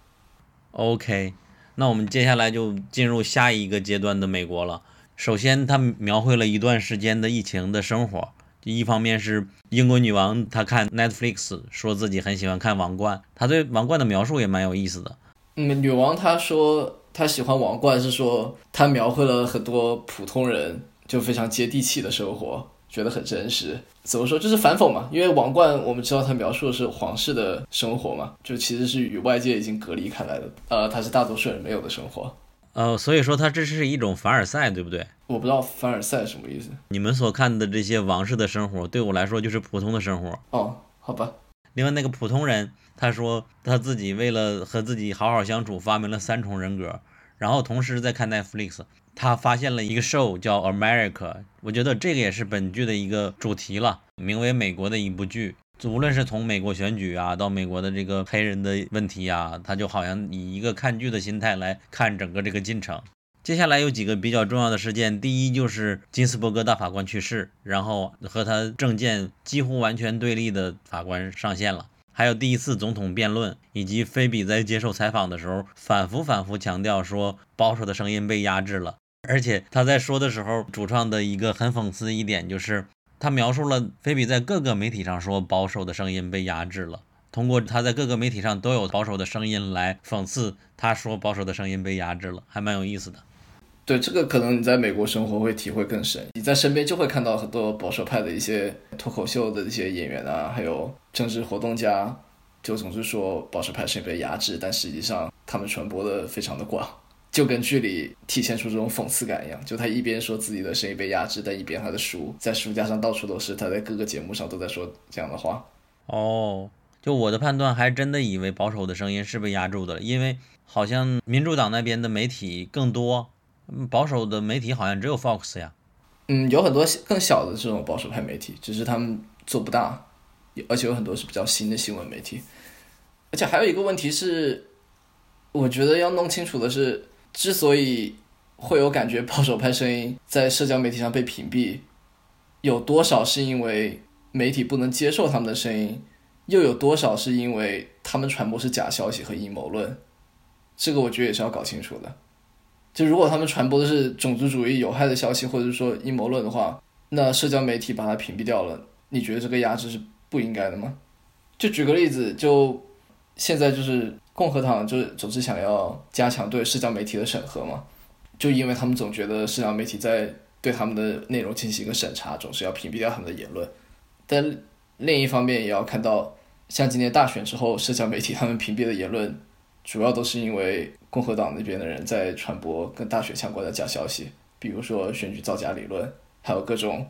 OK。那我们接下来就进入下一个阶段的美国了。首先，他描绘了一段时间的疫情的生活。一方面是英国女王，她看 Netflix，说自己很喜欢看《王冠》，她对《王冠》的描述也蛮有意思的。嗯，女王她说她喜欢《王冠》，是说她描绘了很多普通人就非常接地气的生活。觉得很真实，怎么说？就是反讽嘛？因为王冠我们知道它描述的是皇室的生活嘛，就其实是与外界已经隔离开来的，呃，它是大多数人没有的生活。呃，所以说它这是一种凡尔赛，对不对？我不知道凡尔赛什么意思。你们所看的这些王室的生活，对我来说就是普通的生活。哦，好吧。另外那个普通人，他说他自己为了和自己好好相处，发明了三重人格，然后同时在看 Netflix。他发现了一个 show 叫 America，我觉得这个也是本剧的一个主题了，名为《美国》的一部剧。无论是从美国选举啊，到美国的这个黑人的问题啊，他就好像以一个看剧的心态来看整个这个进程。接下来有几个比较重要的事件，第一就是金斯伯格大法官去世，然后和他政见几乎完全对立的法官上线了。还有第一次总统辩论，以及菲比在接受采访的时候反复反复强调说保守的声音被压制了。而且他在说的时候，主创的一个很讽刺一点就是，他描述了菲比在各个媒体上说保守的声音被压制了，通过他在各个媒体上都有保守的声音来讽刺他说保守的声音被压制了，还蛮有意思的。对这个可能你在美国生活会体会更深，你在身边就会看到很多保守派的一些脱口秀的一些演员啊，还有政治活动家，就总是说保守派声音被压制，但实际上他们传播的非常的广。就跟剧里体现出这种讽刺感一样，就他一边说自己的声音被压制，但一边他的书在书架上到处都是，他在各个节目上都在说这样的话。哦，就我的判断，还真的以为保守的声音是被压住的，因为好像民主党那边的媒体更多，保守的媒体好像只有 Fox 呀。嗯，有很多更小的这种保守派媒体，只是他们做不大，而且有很多是比较新的新闻媒体。而且还有一个问题是，我觉得要弄清楚的是。之所以会有感觉保守派声音在社交媒体上被屏蔽，有多少是因为媒体不能接受他们的声音，又有多少是因为他们传播是假消息和阴谋论？这个我觉得也是要搞清楚的。就如果他们传播的是种族主义有害的消息，或者说阴谋论的话，那社交媒体把它屏蔽掉了，你觉得这个压制是不应该的吗？就举个例子，就现在就是。共和党就是总是想要加强对社交媒体的审核嘛，就因为他们总觉得社交媒体在对他们的内容进行一个审查，总是要屏蔽掉他们的言论。但另一方面也要看到，像今年大选之后，社交媒体他们屏蔽的言论，主要都是因为共和党那边的人在传播跟大选相关的假消息，比如说选举造假理论，还有各种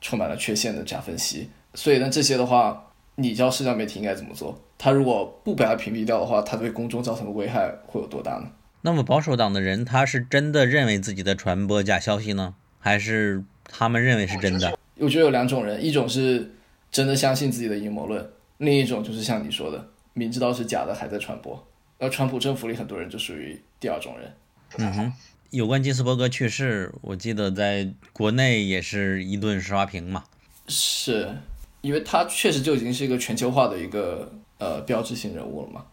充满了缺陷的假分析。所以呢，这些的话。你知道社交媒体应该怎么做？他如果不把他屏蔽掉的话，他对公众造成的危害会有多大呢？那么保守党的人，他是真的认为自己在传播假消息呢，还是他们认为是真的？我觉得有两种人，一种是真的相信自己的阴谋论，另一种就是像你说的，明知道是假的还在传播。而川普政府里很多人就属于第二种人。嗯哼，有关金斯伯格去世，我记得在国内也是一顿刷屏嘛。是，因为他确实就已经是一个全球化的一个呃标志性人物了嘛。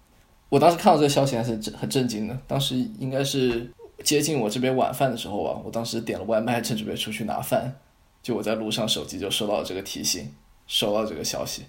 我当时看到这个消息还是很很震惊的。当时应该是接近我这边晚饭的时候吧，我当时点了外卖，正准备出去拿饭，就我在路上手机就收到了这个提醒，收到这个消息。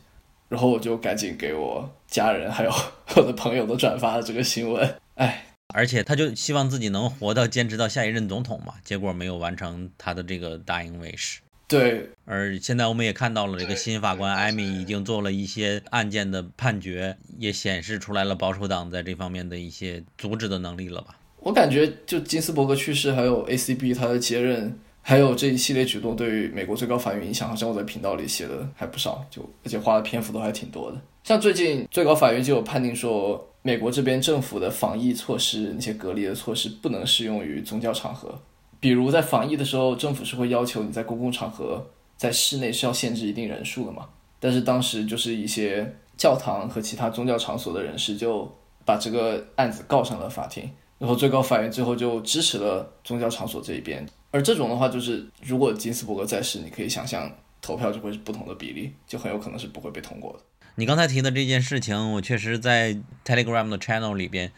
然后我就赶紧给我家人还有 我的朋友都转发了这个新闻，哎，而且他就希望自己能活到坚持到下一任总统嘛，结果没有完成他的这个大英卫士。对，而现在我们也看到了这个新法官艾米已经做了一些案件的判决，也显示出来了保守党在这方面的一些阻止的能力了吧？我感觉就金斯伯格去世，还有 ACB 他的接任。还有这一系列举动对于美国最高法院影响，好像我在频道里写的还不少，就而且花的篇幅都还挺多的。像最近最高法院就有判定说，美国这边政府的防疫措施，那些隔离的措施不能适用于宗教场合。比如在防疫的时候，政府是会要求你在公共场合在室内是要限制一定人数的嘛？但是当时就是一些教堂和其他宗教场所的人士就把这个案子告上了法庭，然后最高法院最后就支持了宗教场所这一边。而这种的话，就是如果金斯伯格在世，你可以想象投票就会是不同的比例，就很有可能是不会被通过的。你刚才提的这件事情，我确实在 Telegram 的 channel 里边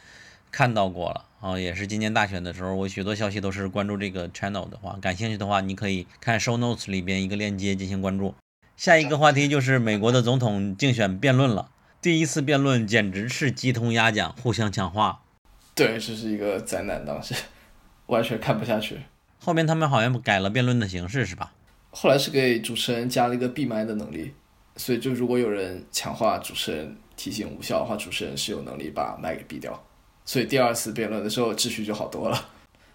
看到过了啊，也是今年大选的时候，我许多消息都是关注这个 channel 的话，感兴趣的话，你可以看 show notes 里边一个链接进行关注。下一个话题就是美国的总统竞选辩论了，第一次辩论简直是鸡同鸭讲，互相抢话。对，这是一个灾难，当时 完全看不下去。后面他们好像改了辩论的形式，是吧？后来是给主持人加了一个闭麦的能力，所以就如果有人抢话，主持人提醒无效的话，主持人是有能力把麦给闭掉。所以第二次辩论的时候秩序就好多了。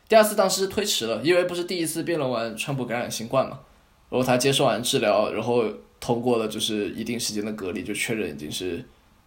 第二次当时推迟了，因为不是第一次辩论完川普感染新冠嘛，然后他接受完治疗，然后通过了就是一定时间的隔离，就确认已经是。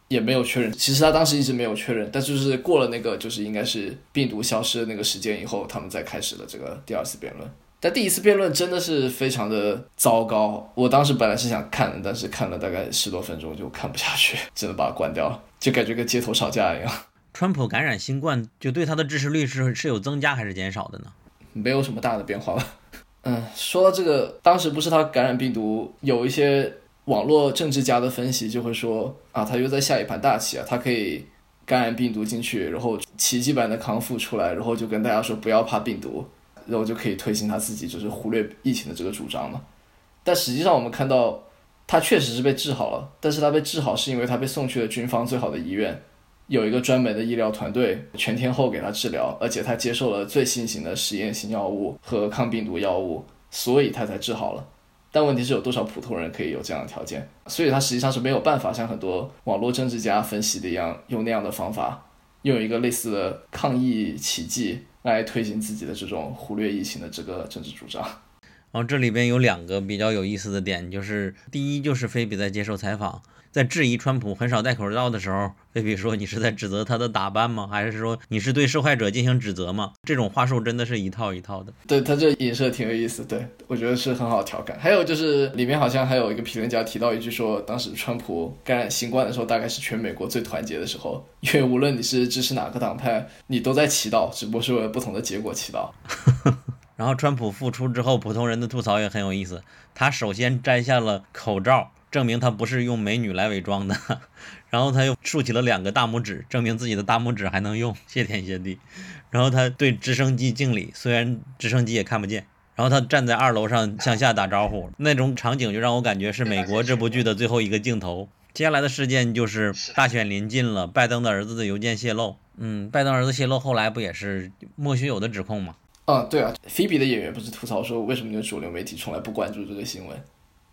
也没有确认，其实他当时一直没有确认，但就是过了那个就是应该是病毒消失的那个时间以后，他们再开始了这个第二次辩论。但第一次辩论真的是非常的糟糕，我当时本来是想看的，但是看了大概十多分钟就看不下去，只能把它关掉了，就感觉跟街头吵架一样。川普感染新冠，就对他的支持率是是有增加还是减少的呢？没有什么大的变化吧。嗯，说到这个，当时不是他感染病毒有一些。网络政治家的分析就会说啊，他又在下一盘大棋啊，他可以感染病毒进去，然后奇迹般的康复出来，然后就跟大家说不要怕病毒，然后就可以推行他自己就是忽略疫情的这个主张嘛。但实际上我们看到，他确实是被治好了，但是他被治好是因为他被送去了军方最好的医院，有一个专门的医疗团队全天候给他治疗，而且他接受了最新型的实验性药物和抗病毒药物，所以他才治好了。但问题是有多少普通人可以有这样的条件？所以他实际上是没有办法像很多网络政治家分析的一样，用那样的方法，用一个类似的抗疫奇迹来推行自己的这种忽略疫情的这个政治主张。然后这里边有两个比较有意思的点，就是第一就是菲比在接受采访。在质疑川普很少戴口罩的时候，菲比说：“你是在指责他的打扮吗？还是说你是对受害者进行指责吗？”这种话术真的是一套一套的。对他这影射挺有意思，对我觉得是很好调侃。还有就是里面好像还有一个评论家提到一句说，当时川普感染新冠的时候，大概是全美国最团结的时候，因为无论你是支持哪个党派，你都在祈祷，只不过是为了不同的结果祈祷。然后川普复出之后，普通人的吐槽也很有意思。他首先摘下了口罩。证明他不是用美女来伪装的，然后他又竖起了两个大拇指，证明自己的大拇指还能用，谢天谢地。然后他对直升机敬礼，虽然直升机也看不见。然后他站在二楼上向下打招呼，那种场景就让我感觉是美国这部剧的最后一个镜头。接下来的事件就是大选临近了，拜登的儿子的邮件泄露。嗯，拜登儿子泄露，后来不也是莫须有的指控吗？嗯，对啊，菲比的演员不是吐槽说，为什么主流媒体从来不关注这个新闻？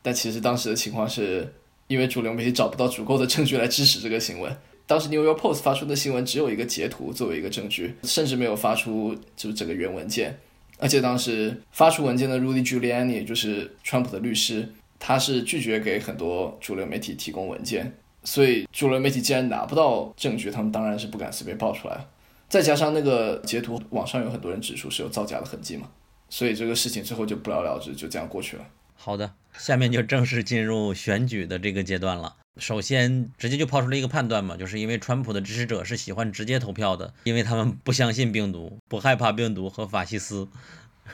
但其实当时的情况是，因为主流媒体找不到足够的证据来支持这个新闻。当时《New York Post》发出的新闻只有一个截图作为一个证据，甚至没有发出就是整个原文件。而且当时发出文件的 Rudy Giuliani 就是川普的律师，他是拒绝给很多主流媒体提供文件。所以主流媒体既然拿不到证据，他们当然是不敢随便爆出来。再加上那个截图，网上有很多人指出是有造假的痕迹嘛，所以这个事情最后就不了了之，就这样过去了。好的，下面就正式进入选举的这个阶段了。首先，直接就抛出了一个判断嘛，就是因为川普的支持者是喜欢直接投票的，因为他们不相信病毒，不害怕病毒和法西斯。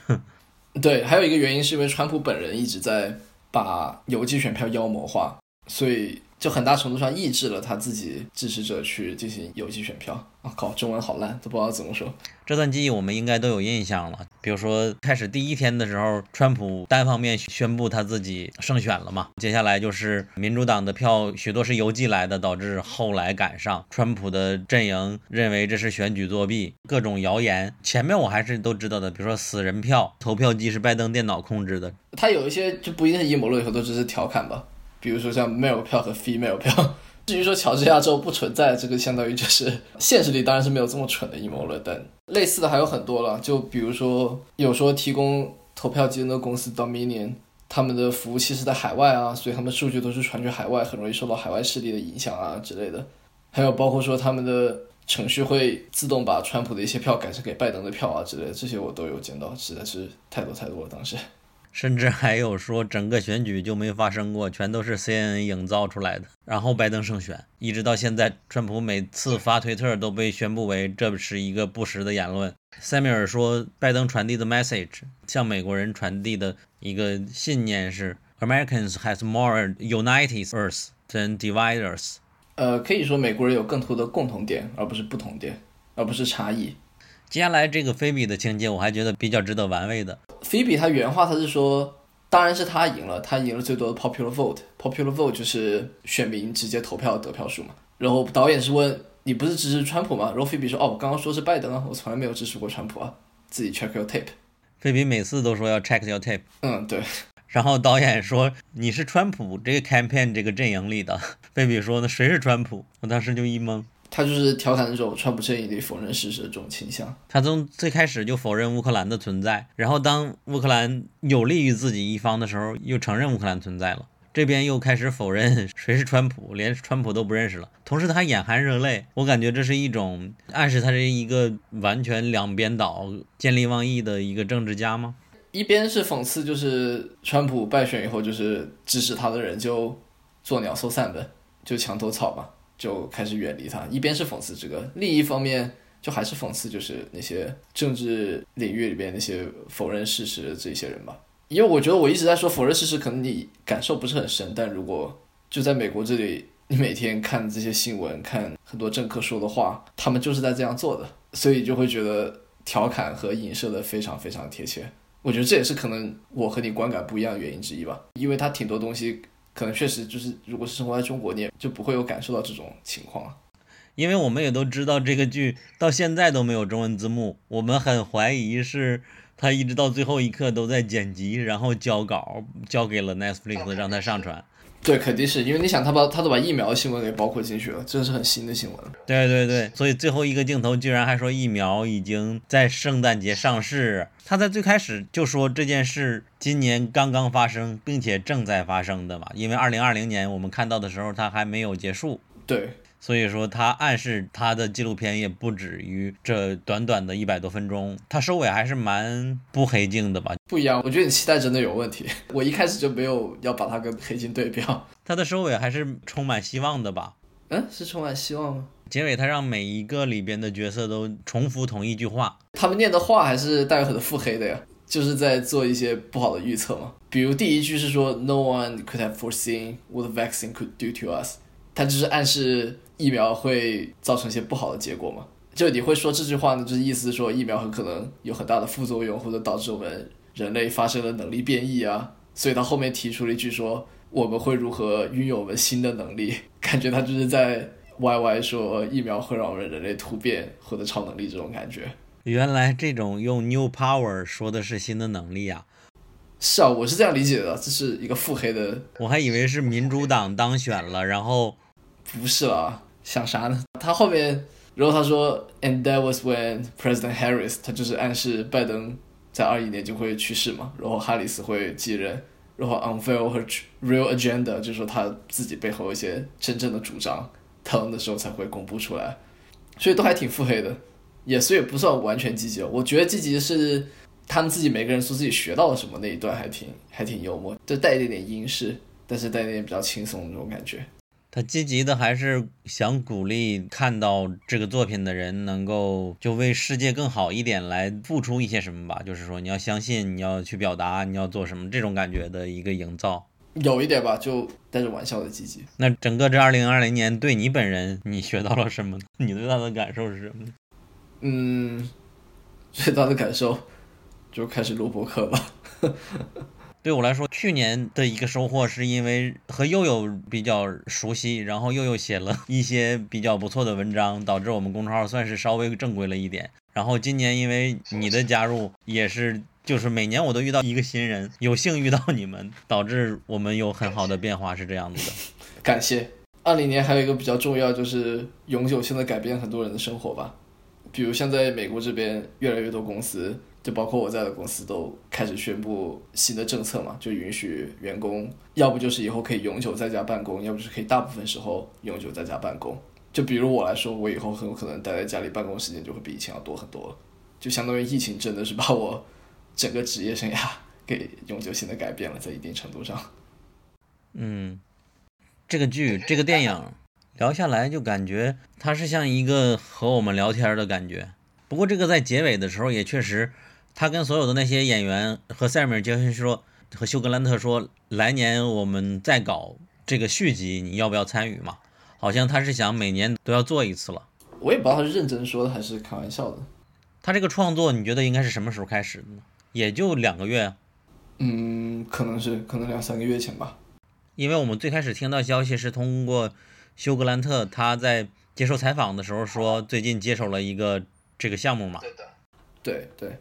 对，还有一个原因是因为川普本人一直在把邮寄选票妖魔化，所以就很大程度上抑制了他自己支持者去进行邮寄选票。啊靠，中文好烂，都不知道怎么说。这段记忆我们应该都有印象了，比如说开始第一天的时候，川普单方面宣布他自己胜选了嘛，接下来就是民主党的票许多是邮寄来的，导致后来赶上川普的阵营认为这是选举作弊，各种谣言。前面我还是都知道的，比如说死人票，投票机是拜登电脑控制的，他有一些就不一定是阴谋论，有时候都只是调侃吧，比如说像 male 票和 female 票。至于说乔治亚州不存在，这个相当于就是现实里当然是没有这么蠢的阴谋论，但类似的还有很多了。就比如说有说提供投票机的公司 Dominion，他们的服务器是在海外啊，所以他们数据都是传去海外，很容易受到海外势力的影响啊之类的。还有包括说他们的程序会自动把川普的一些票改成给拜登的票啊之类的，这些我都有见到，实在是太多太多了，当时。甚至还有说整个选举就没发生过，全都是 CNN 营造出来的。然后拜登胜选，一直到现在，川普每次发推特都被宣布为这是一个不实的言论。塞米尔说，拜登传递的 message 向美国人传递的一个信念是：Americans has more united us than divide us。呃，可以说美国人有更多的共同点，而不是不同点，而不是差异。接下来这个菲比的情节，我还觉得比较值得玩味的。菲比他原话他是说，当然是他赢了，他赢了最多的 popular vote，popular vote 就是选民直接投票得票数嘛。然后导演是问你不是支持川普吗？然后菲比说，哦，我刚刚说是拜登啊，我从来没有支持过川普啊，自己 check your tape。菲比每次都说要 check your tape。嗯，对。然后导演说你是川普这个 campaign 这个阵营里的。菲比说那谁是川普？我当时就一懵。他就是调侃那种川普阵营里否认事实的这种倾向。他从最开始就否认乌克兰的存在，然后当乌克兰有利于自己一方的时候，又承认乌克兰存在了。这边又开始否认谁是川普，连川普都不认识了。同时他眼含热泪，我感觉这是一种暗示他是一个完全两边倒、见利忘义的一个政治家吗？一边是讽刺，就是川普败选以后，就是支持他的人就做鸟兽散呗，就墙头草吧。就开始远离他，一边是讽刺这个，另一方面就还是讽刺，就是那些政治领域里边那些否认事实的这些人吧。因为我觉得我一直在说否认事实，可能你感受不是很深，但如果就在美国这里，你每天看这些新闻，看很多政客说的话，他们就是在这样做的，所以就会觉得调侃和影射的非常非常贴切。我觉得这也是可能我和你观感不一样的原因之一吧，因为他挺多东西。可能确实就是，如果是生活在中国，你也就不会有感受到这种情况。因为我们也都知道，这个剧到现在都没有中文字幕，我们很怀疑是他一直到最后一刻都在剪辑，然后交稿交给了 Netflix 让他上传。对，肯定是因为你想，他把他都把疫苗新闻给包括进去了，这是很新的新闻。对对对，所以最后一个镜头居然还说疫苗已经在圣诞节上市。他在最开始就说这件事今年刚刚发生，并且正在发生的嘛，因为二零二零年我们看到的时候，它还没有结束。对。所以说，他暗示他的纪录片也不止于这短短的一百多分钟，他收尾还是蛮不黑镜的吧？不一样，我觉得你期待真的有问题。我一开始就没有要把它跟黑镜对标，他的收尾还是充满希望的吧？嗯，是充满希望吗？结尾他让每一个里边的角色都重复同一句话，他们念的话还是带有很多腹黑的呀，就是在做一些不好的预测嘛。比如第一句是说，No one could have foreseen what the vaccine could do to us，他就是暗示。疫苗会造成一些不好的结果嘛？就你会说这句话呢？就是意思说疫苗很可能有很大的副作用，或者导致我们人类发生了能力变异啊。所以他后面提出了一句说我们会如何拥有我们新的能力？感觉他就是在歪歪说疫苗会让我们人类突变获得超能力这种感觉。原来这种用 new power 说的是新的能力啊？是啊，我是这样理解的，这是一个腹黑的。我还以为是民主党当选了，然后不是了。想啥呢？他后面，然后他说，and that was when President Harris，他就是暗示拜登在二一年就会去世嘛，然后哈里斯会继任，然后 unveil her real agenda，就是说他自己背后一些真正的主张，他的时候才会公布出来，所以都还挺腹黑的。也所以不算完全积极。我觉得积极是他们自己每个人说自己学到了什么那一段还挺还挺幽默，就带一点点英式，但是带一点比较轻松的那种感觉。他积极的还是想鼓励看到这个作品的人能够就为世界更好一点来付出一些什么吧，就是说你要相信，你要去表达，你要做什么这种感觉的一个营造，有一点吧，就带着玩笑的积极。那整个这二零二零年对你本人，你学到了什么？你最大的感受是什么？嗯，最大的感受就开始录播课了。对我来说，去年的一个收获是因为和悠悠比较熟悉，然后悠悠写了一些比较不错的文章，导致我们公众号算是稍微正规了一点。然后今年因为你的加入，也是就是每年我都遇到一个新人，有幸遇到你们，导致我们有很好的变化，是这样子的。感谢。二零年还有一个比较重要，就是永久性的改变很多人的生活吧。比如像在美国这边，越来越多公司。就包括我在的公司都开始宣布新的政策嘛，就允许员工要不就是以后可以永久在家办公，要不就是可以大部分时候永久在家办公。就比如我来说，我以后很有可能待在家里办公时间就会比以前要多很多。就相当于疫情真的是把我整个职业生涯 给永久性的改变了，在一定程度上。嗯，这个剧这个电影聊下来就感觉它是像一个和我们聊天的感觉。不过这个在结尾的时候也确实。他跟所有的那些演员和塞尔米尔·杰克逊说，和休格兰特说，来年我们再搞这个续集，你要不要参与嘛？好像他是想每年都要做一次了。我也不知道他是认真说的还是开玩笑的。他这个创作，你觉得应该是什么时候开始的呢？也就两个月。嗯，可能是，可能两三个月前吧。因为我们最开始听到消息是通过休格兰特他在接受采访的时候说，最近接手了一个这个项目嘛。对的。对对。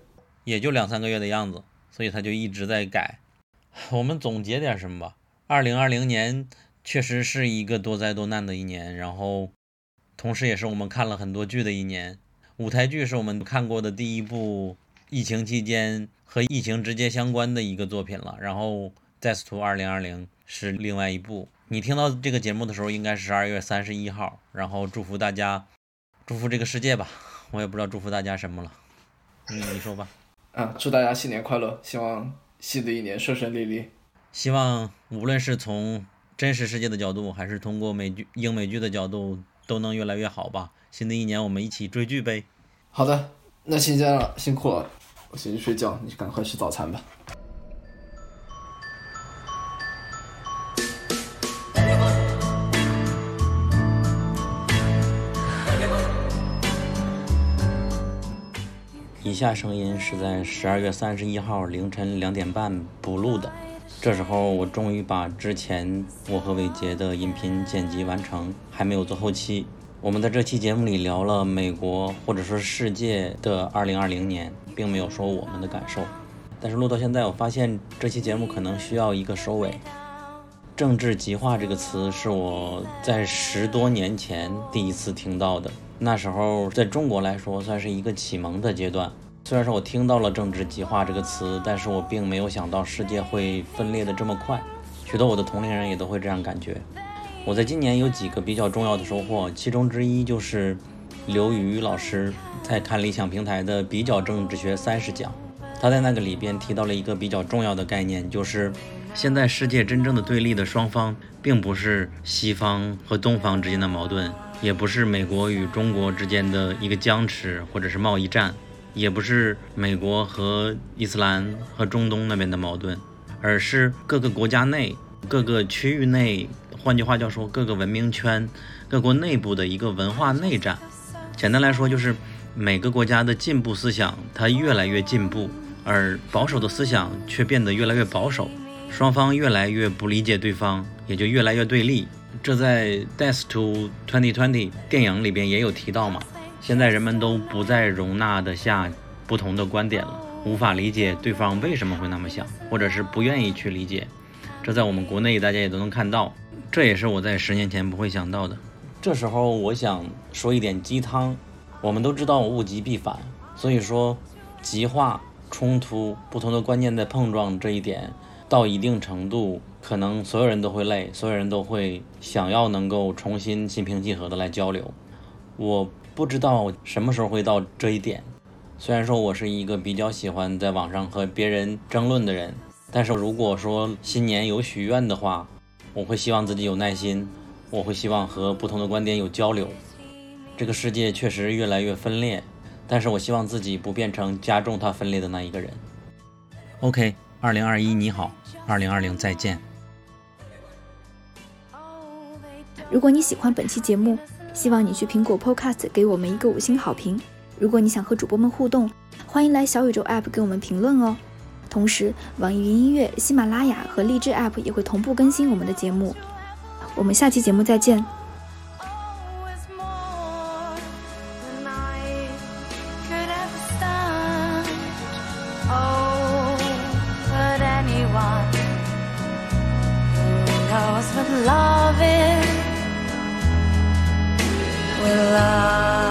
也就两三个月的样子，所以他就一直在改。我们总结点什么吧。二零二零年确实是一个多灾多难的一年，然后同时也是我们看了很多剧的一年。舞台剧是我们看过的第一部疫情期间和疫情直接相关的一个作品了。然后《Death to 二零二零》是另外一部。你听到这个节目的时候，应该是十二月三十一号。然后祝福大家，祝福这个世界吧。我也不知道祝福大家什么了。嗯，你说吧。啊！祝大家新年快乐！希望新的一年顺顺利利。希望无论是从真实世界的角度，还是通过美剧、英美剧的角度，都能越来越好吧。新的一年，我们一起追剧呗。好的，那先这样了，辛苦了，我先去睡觉，你赶快吃早餐吧。下声音是在十二月三十一号凌晨两点半补录的。这时候我终于把之前我和伟杰的音频剪辑完成，还没有做后期。我们在这期节目里聊了美国或者说世界的二零二零年，并没有说我们的感受。但是录到现在，我发现这期节目可能需要一个收尾。政治极化这个词是我在十多年前第一次听到的。那时候在中国来说，算是一个启蒙的阶段。虽然说我听到了“政治极化”这个词，但是我并没有想到世界会分裂的这么快。许多我的同龄人也都会这样感觉。我在今年有几个比较重要的收获，其中之一就是刘瑜老师在看理想平台的比较政治学三十讲，他在那个里边提到了一个比较重要的概念，就是现在世界真正的对立的双方，并不是西方和东方之间的矛盾。也不是美国与中国之间的一个僵持，或者是贸易战，也不是美国和伊斯兰和中东那边的矛盾，而是各个国家内、各个区域内，换句话叫说，各个文明圈、各国内部的一个文化内战。简单来说，就是每个国家的进步思想它越来越进步，而保守的思想却变得越来越保守，双方越来越不理解对方，也就越来越对立。这在《Death to 2020》电影里边也有提到嘛？现在人们都不再容纳得下不同的观点了，无法理解对方为什么会那么想，或者是不愿意去理解。这在我们国内大家也都能看到，这也是我在十年前不会想到的。这时候我想说一点鸡汤，我们都知道物极必反，所以说极化、冲突、不同的观念在碰撞这一点，到一定程度。可能所有人都会累，所有人都会想要能够重新心平气和的来交流。我不知道什么时候会到这一点。虽然说我是一个比较喜欢在网上和别人争论的人，但是如果说新年有许愿的话，我会希望自己有耐心，我会希望和不同的观点有交流。这个世界确实越来越分裂，但是我希望自己不变成加重它分裂的那一个人。OK，二零二一你好，二零二零再见。如果你喜欢本期节目，希望你去苹果 Podcast 给我们一个五星好评。如果你想和主播们互动，欢迎来小宇宙 App 给我们评论哦。同时，网易云音乐、喜马拉雅和荔枝 App 也会同步更新我们的节目。我们下期节目再见。always more Love.